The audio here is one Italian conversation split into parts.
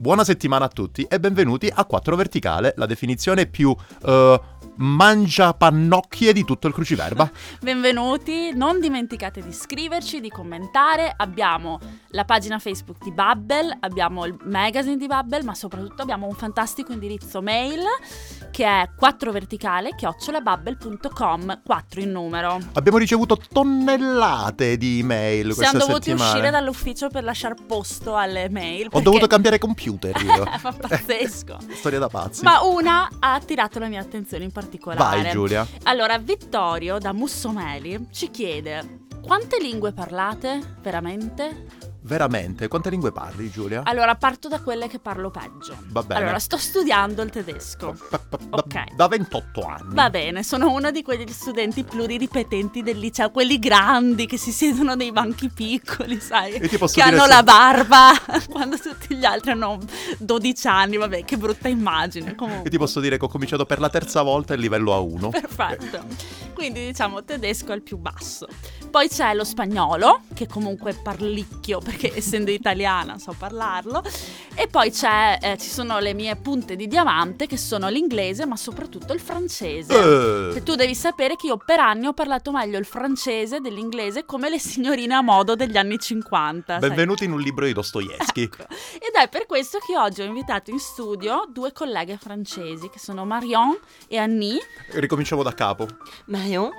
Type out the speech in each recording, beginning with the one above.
Buona settimana a tutti e benvenuti a 4 Verticale, la definizione più eh, mangia pannocchie di tutto il cruciverba. Benvenuti, non dimenticate di iscriverci, di commentare. Abbiamo la pagina Facebook di Bubble, abbiamo il magazine di Bubble, ma soprattutto abbiamo un fantastico indirizzo mail che è 4verticale chiocciolabubble.com 4 in numero. Abbiamo ricevuto tonnellate di email Siamo questa dovuti settimana. uscire dall'ufficio per lasciare posto alle mail. Ho dovuto cambiare computer io. Fa pazzesco. Storia da pazzi. Ma una ha attirato la mia attenzione in particolare. Vai Giulia. Allora, Vittorio da Mussomeli ci chiede: quante lingue parlate veramente? Veramente, quante lingue parli Giulia? Allora, parto da quelle che parlo peggio. Va bene. Allora, sto studiando il tedesco. Da, ok. da 28 anni. Va bene, sono uno di quegli studenti pluriripetenti del liceo, quelli grandi che si siedono nei banchi piccoli, sai? Io ti posso che dire hanno se- la barba quando tutti gli altri hanno 12 anni, vabbè, che brutta immagine. Comunque. Io ti posso dire che ho cominciato per la terza volta il livello A1. Perfetto. Quindi diciamo tedesco è il più basso. Poi c'è lo spagnolo, che comunque parlicchio perché essendo italiana so parlarlo. E poi c'è, eh, ci sono le mie punte di diamante che sono l'inglese ma soprattutto il francese. Eh, E tu devi sapere che io per anni ho parlato meglio il francese dell'inglese come le signorine a modo degli anni 50. sai. benvenuti in un libro di Dostoevsky. Ecco. Ed è per questo che oggi ho invitato in studio due colleghe francesi che sono Marion e Annie. Ricominciamo da capo. Marion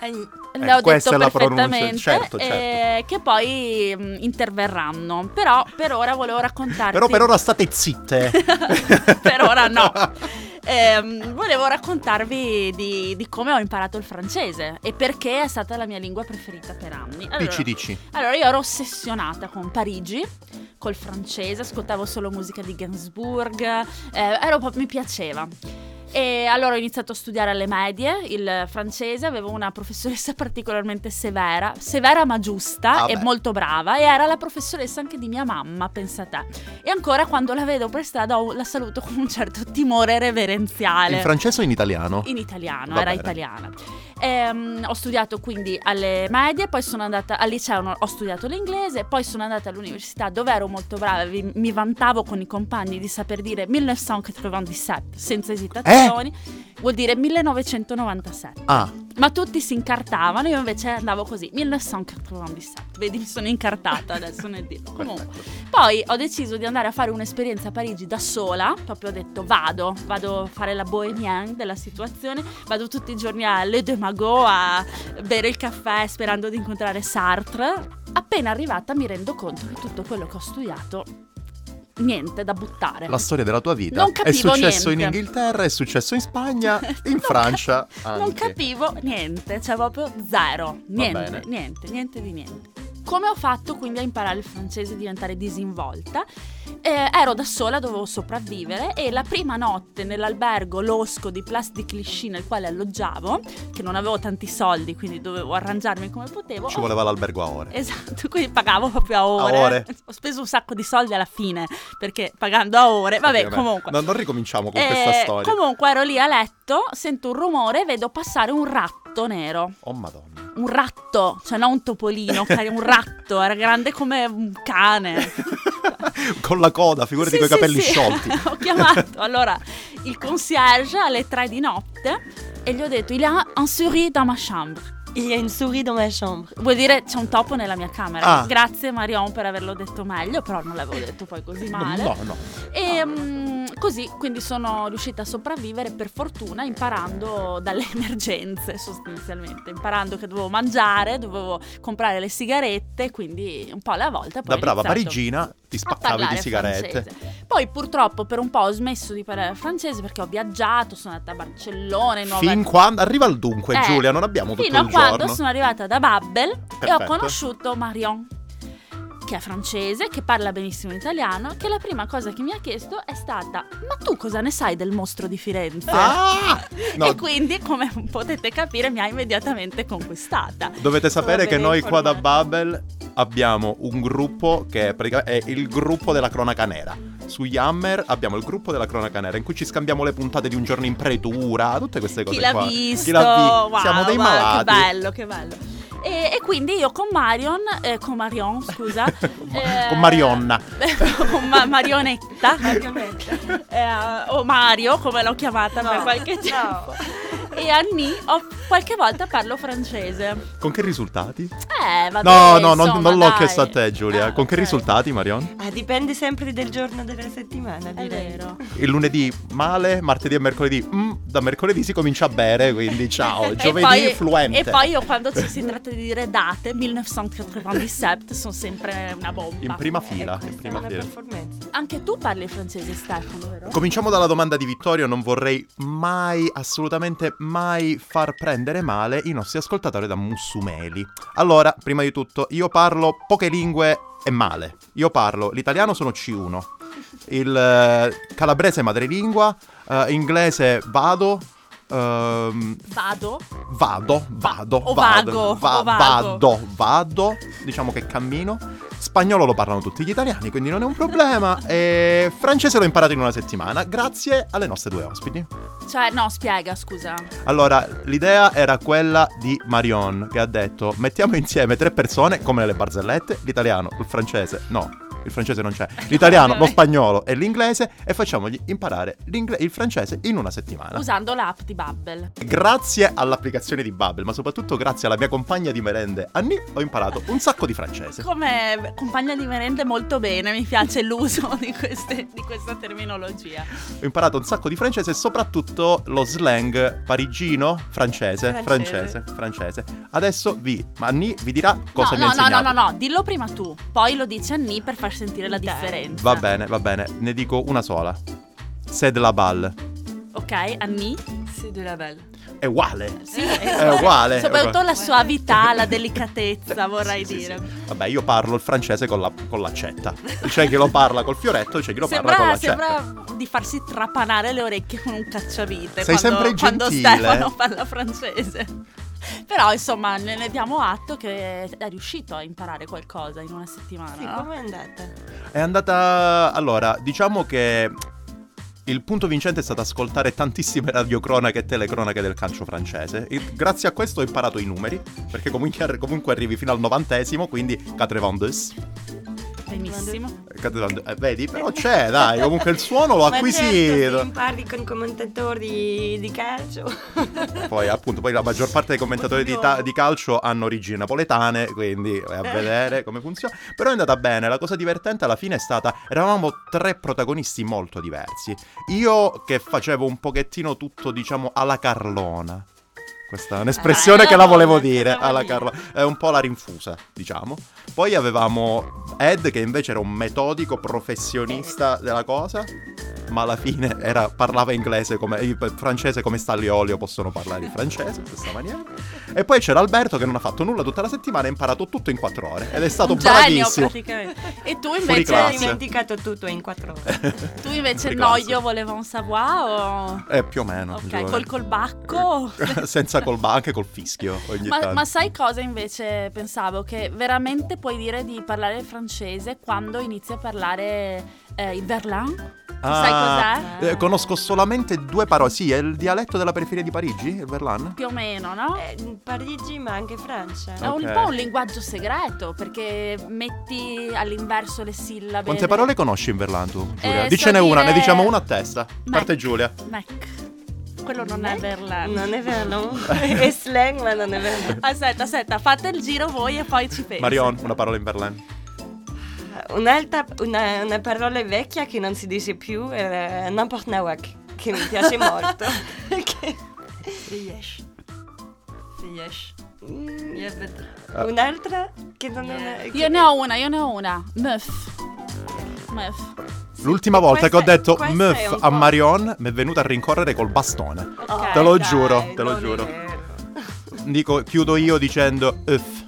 Eh, ho questa detto è la pronuncia, perfettamente certo, eh, che poi mh, interverranno. Però per ora volevo raccontarti. Però per ora state zitte. per ora no. Ehm, volevo raccontarvi di, di come ho imparato il francese e perché è stata la mia lingua preferita per anni. Allora, Dici, dici. allora, io ero ossessionata con Parigi, col francese, ascoltavo solo musica di Gainsbourg, eh, ero mi piaceva. E allora ho iniziato a studiare alle medie il francese, avevo una professoressa particolarmente severa, severa ma giusta Ah, e beh. molto brava e era la professoressa anche di mia mamma, pensa te. E ancora quando la vedo per strada la saluto con un certo timore reverenziale. In francese o in italiano? In italiano, Va era bene. italiana. Ehm, ho studiato quindi alle medie, poi sono andata al liceo, ho studiato l'inglese, poi sono andata all'università dove ero molto brava, vi- mi vantavo con i compagni di saper dire 1997 senza esitazioni, vuol dire 1997. Ah, Ma tutti si incartavano, io invece andavo così, 1997. Vedi, mi sono incartata adesso nel dirlo. Comunque, poi ho deciso di andare a fare un'esperienza a Parigi da sola, proprio ho detto vado, vado a fare la bohemienne della situazione, vado tutti i giorni a Le Deux Magots a bere il caffè sperando di incontrare Sartre. Appena arrivata mi rendo conto che tutto quello che ho studiato, niente da buttare. la storia della tua vita. Non è capivo successo in niente. Inghilterra, è successo in Spagna, in Non Francia. cap- Non capivo niente, cioè proprio zero. Niente, niente, niente di niente. Come ho fatto quindi a imparare il francese e diventare disinvolta? Eh, ero da sola, dovevo sopravvivere e la prima notte nell'albergo losco di Place de Clichy nel quale alloggiavo, che non avevo tanti soldi quindi dovevo arrangiarmi come potevo, Ci ho- voleva l'albergo a ore. Esatto, quindi pagavo proprio a ore. ore. Ho speso un sacco di soldi alla fine, perché pagando a ore, vabbè, Ovviamente. comunque. No, non ricominciamo con Eh, questa storia. Comunque ero lì a letto, sento un rumore e vedo passare un ratto nero. Oh madonna. Un ratto, cioè non un topolino, un ratto, era grande come un cane. con la coda, figurati Sì, con i sì, capelli sì. sciolti. ho chiamato allora il concierge alle tre di notte e gli ho detto: Il y a un souris dans ma chambre. Il y a une souris dans ma chambre. Vuol dire c'è un topo nella mia camera. Ah. Grazie Marion per averlo detto meglio, però non l'avevo detto poi così male. No, no. E mm, così quindi sono riuscita a sopravvivere per fortuna imparando dalle emergenze sostanzialmente, imparando che dovevo mangiare, dovevo comprare le sigarette, quindi un po' alla volta. Poi Da brava parigina ti spaccavi di sigarette. francese. Poi purtroppo per un po' ho smesso di parlare francese perché ho viaggiato, sono andata a Barcellona, in Nuova Fin quando arriva al dunque, Eh, Giulia, non abbiamo tutto Fino a il quando giorno. sono arrivata da Babbel e ho Perfetto. conosciuto Marion, che è francese, che parla benissimo italiano, che la prima cosa che mi ha chiesto è stata ma tu cosa ne sai del mostro di Firenze? Ah! No, E quindi, come potete capire, mi ha immediatamente conquistata. Dovete sapere che noi qua da. Babel abbiamo un gruppo che è, pratica- è il gruppo della cronaca nera. Su Yammer abbiamo il gruppo della cronaca nera in cui ci scambiamo le puntate di un giorno in pretura, tutte queste cose Chi l'ha qua. visto? Chi l'ha vi- Wow, Siamo dei guarda, malati. Che bello, che bello. E, e quindi io con Marion, eh, con Marion, scusa. eh, Con Marionna. con Ma- Marionetta. Marionetta. eh, o Mario, come l'ho chiamata per No, qualche no. E Annie, ho- qualche volta parlo francese. Con che risultati? Eh, vabbè, No, no, non, insomma, non l'ho dai. chiesto a te, Giulia. Ah, Con che ok. risultati, Marion? Ah, dipende sempre del giorno della settimana, È direi. vero. Il lunedì male, martedì e mercoledì. mm, da mercoledì si comincia a bere, quindi ciao. E Giovedì poi- fluente. E poi io quando ci si tratta di dire date, 1997 sono sempre una bomba. In prima E fila, in questa è prima una fila. performance. Anche tu parli francese, Stefano, vero? Cominciamo dalla domanda di Vittorio. Non vorrei mai, assolutamente mai far prendere male i nostri ascoltatori da mussumeli. Allora, prima di tutto, io parlo poche lingue e male. Io parlo l'italiano sono C1, il eh, calabrese madrelingua, eh, inglese vado. Ehm, Vado. Vado, vado, O vado, vago, va- o vago. vado, vado, diciamo che cammino. Spagnolo lo parlano tutti gli italiani, quindi non è un problema. E francese l'ho imparato in una settimana, grazie alle nostre due ospiti. Cioè, no, spiega, scusa. Allora, l'idea era quella di Marion, che ha detto: mettiamo insieme tre persone, come nelle barzellette, l'italiano, il francese, no. Il francese non c'è. L'italiano, lo spagnolo e l'inglese e facciamogli imparare il francese in una settimana. Usando l'app di Bubble. Grazie all'applicazione di Bubble, ma soprattutto grazie alla mia compagna di merende Annie, ho imparato un sacco di francese. Come compagna di merende molto bene, mi piace l'uso di, queste- di questa terminologia. Ho imparato un sacco di francese e soprattutto lo slang parigino francese, francese, Francese. francese. Adesso vi, ma Annie vi dirà cosa mi no, ha no, no, insegnato. no, no, dillo prima tu, poi lo dici a Ni per far sentire la differenza. Va bene, va bene, ne dico una sola. C'est de la balle. Ok, Anni? C'est de la balle. È uguale. Sì, È uguale. Soprattutto la suavità, la delicatezza, vorrei Sì, sì, dire. sì. Vabbè, io parlo il francese con, la- con l'accetta. C'è chi lo parla col fioretto, c'è chi lo parla con Sembra, l'accetta. sembra di farsi trapanare le orecchie con un cacciavite Sei quando, sempre quando gentile. Stefano parla francese. Però insomma ne, ne diamo atto che è riuscito a imparare qualcosa in una settimana. Sì, no? com'è andata? È andata. Allora, diciamo che. Il punto vincente è stato ascoltare tantissime radiocronache e telecronache del calcio francese. E grazie a questo ho imparato i numeri, perché comunque, comunque arrivi fino al novantesimo, quindi 92. Benissimo. 92. Eh, vedi, però c'è, dai, comunque il suono l'ho Ma certo, acquisito. impari con commentatori di calcio. Poi, appunto, poi la maggior parte dei commentatori di, ta- di calcio hanno origini napoletane, quindi vai a vedere come funziona. Però è andata bene, la cosa divertente alla fine è stata, eravamo tre protagonisti molto diversi. Io che facevo un pochettino tutto, diciamo, alla Carlona. Questa è un'espressione Ah, che la volevo dire, alla? Carlona. È un po' la rinfusa, diciamo. Poi avevamo Ed, che invece era un metodico professionista della cosa. Ma alla fine era- parlava inglese come il francese come Stanley Olio possono parlare il francese in questa maniera. E poi c'era Alberto che non ha fatto nulla tutta la settimana ha imparato tutto in quattro ore. Ed è stato genio bravissimo. E tu invece, classe. dimenticato tutto in quattro ore. tu invece no, io volevo un savoir o... Eh, più o meno. Ok, col colbacco. Senza col ba- anche col fischio ogni Ma, tanto. ma sai cosa invece pensavo? Che veramente puoi dire di parlare il francese quando inizi a parlare eh, il verlan? Tu sai Ah, cos'è? eh, conosco solamente due parole. Sì, è il dialetto della periferia di Parigi, il Verlan? Più o meno, no? Eh, Parigi, ma anche Francia. È un po' un linguaggio segreto perché metti all'inverso le sillabe. Quante parole conosci in Verlan tu, Giulia? Eh, Dicene so una, dire- ne diciamo una a testa. Mac. Parte Giulia. Mac. Quello non è verlan. Non è verlan. è slang, ma non è verlan. Aspetta, aspetta, fate il giro voi e poi ci penso. Marion, una parola in Verlan. Un'altra, una, una parola vecchia che non si dice più è n'importe nawak, che mi piace molto. Che- Riesci. Riesci. Mm, Ah. Un'altra che non è... Io ne ho una, io ne ho una. Meuf. Meuf. L'ultima volta che ho detto un a Marion mi è venuta a rincorrere col bastone. Ok, Te lo dai, giuro, te lo giuro. Dico, chiudo io dicendo euf.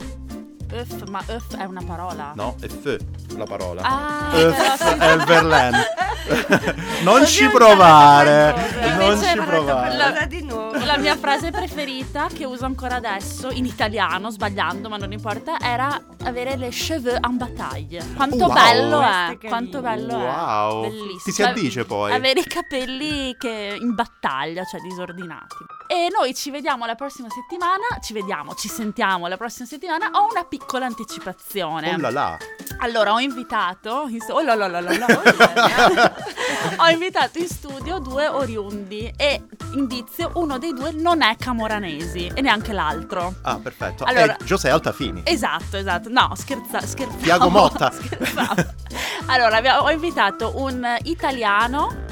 Euf, ma euf è una parola. No, è fe la parola. Ah, sì. è il Verlan. non Così ci provare. Non ci provare. Qualcosa di nuovo. La mia frase preferita che uso ancora adesso in italiano, sbagliando, ma non importa, era avere le cheveux en bataille. Quanto Wow. bello è, quanto bello Wow. è. Bellissimo. Ti si addice poi. Avere i capelli che in battaglia, cioè disordinati. E noi ci vediamo la prossima settimana. Ci vediamo, ci sentiamo la prossima settimana. Ho una piccola anticipazione. Oh là là. Allora, ho invitato. In stu- oh là là là, oh ho invitato in studio due oriundi. E indizio, uno dei due non è camoranesi e neanche l'altro. Ah, perfetto. Allora- È Giuseppe Altafini. Esatto, esatto. No, scherza, scherzavo. Tiago Motta. scherzavo. Allora, abbiamo- ho invitato un italiano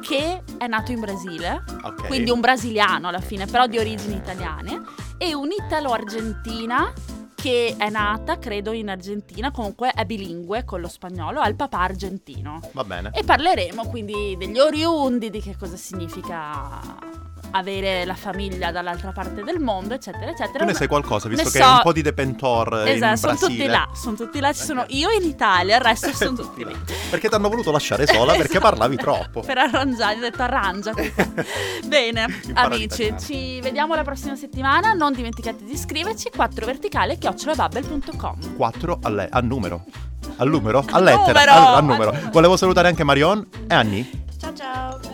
che è nato in Brasile, Ok. quindi un brasiliano alla fine, però di origini italiane, e un italo-argentina che è nata, credo, in Argentina, comunque è bilingue con lo spagnolo, ha il papà argentino. Va bene. E parleremo quindi degli oriundi, di che cosa significa avere la famiglia dall'altra parte del mondo, eccetera, eccetera. Tu ne sai qualcosa, visto Ne che so- hai un po' di depentor in Esatto, sono tutti là, sono tutti là, ci sono io in Italia, il resto sono tutti lì. Perché ti hanno voluto lasciare sola perché Esatto. parlavi troppo. Per arrangiare, ho detto arrangiati. Bene, Impara amici, ci vediamo la prossima settimana. Non dimenticate di iscriverci 4 verticale chiocciolabubble.com. 4 al, al numero. Al numero? A Al lettera. numero, al, al numero. Volevo salutare anche Marion e Anni. Ciao. Ciao.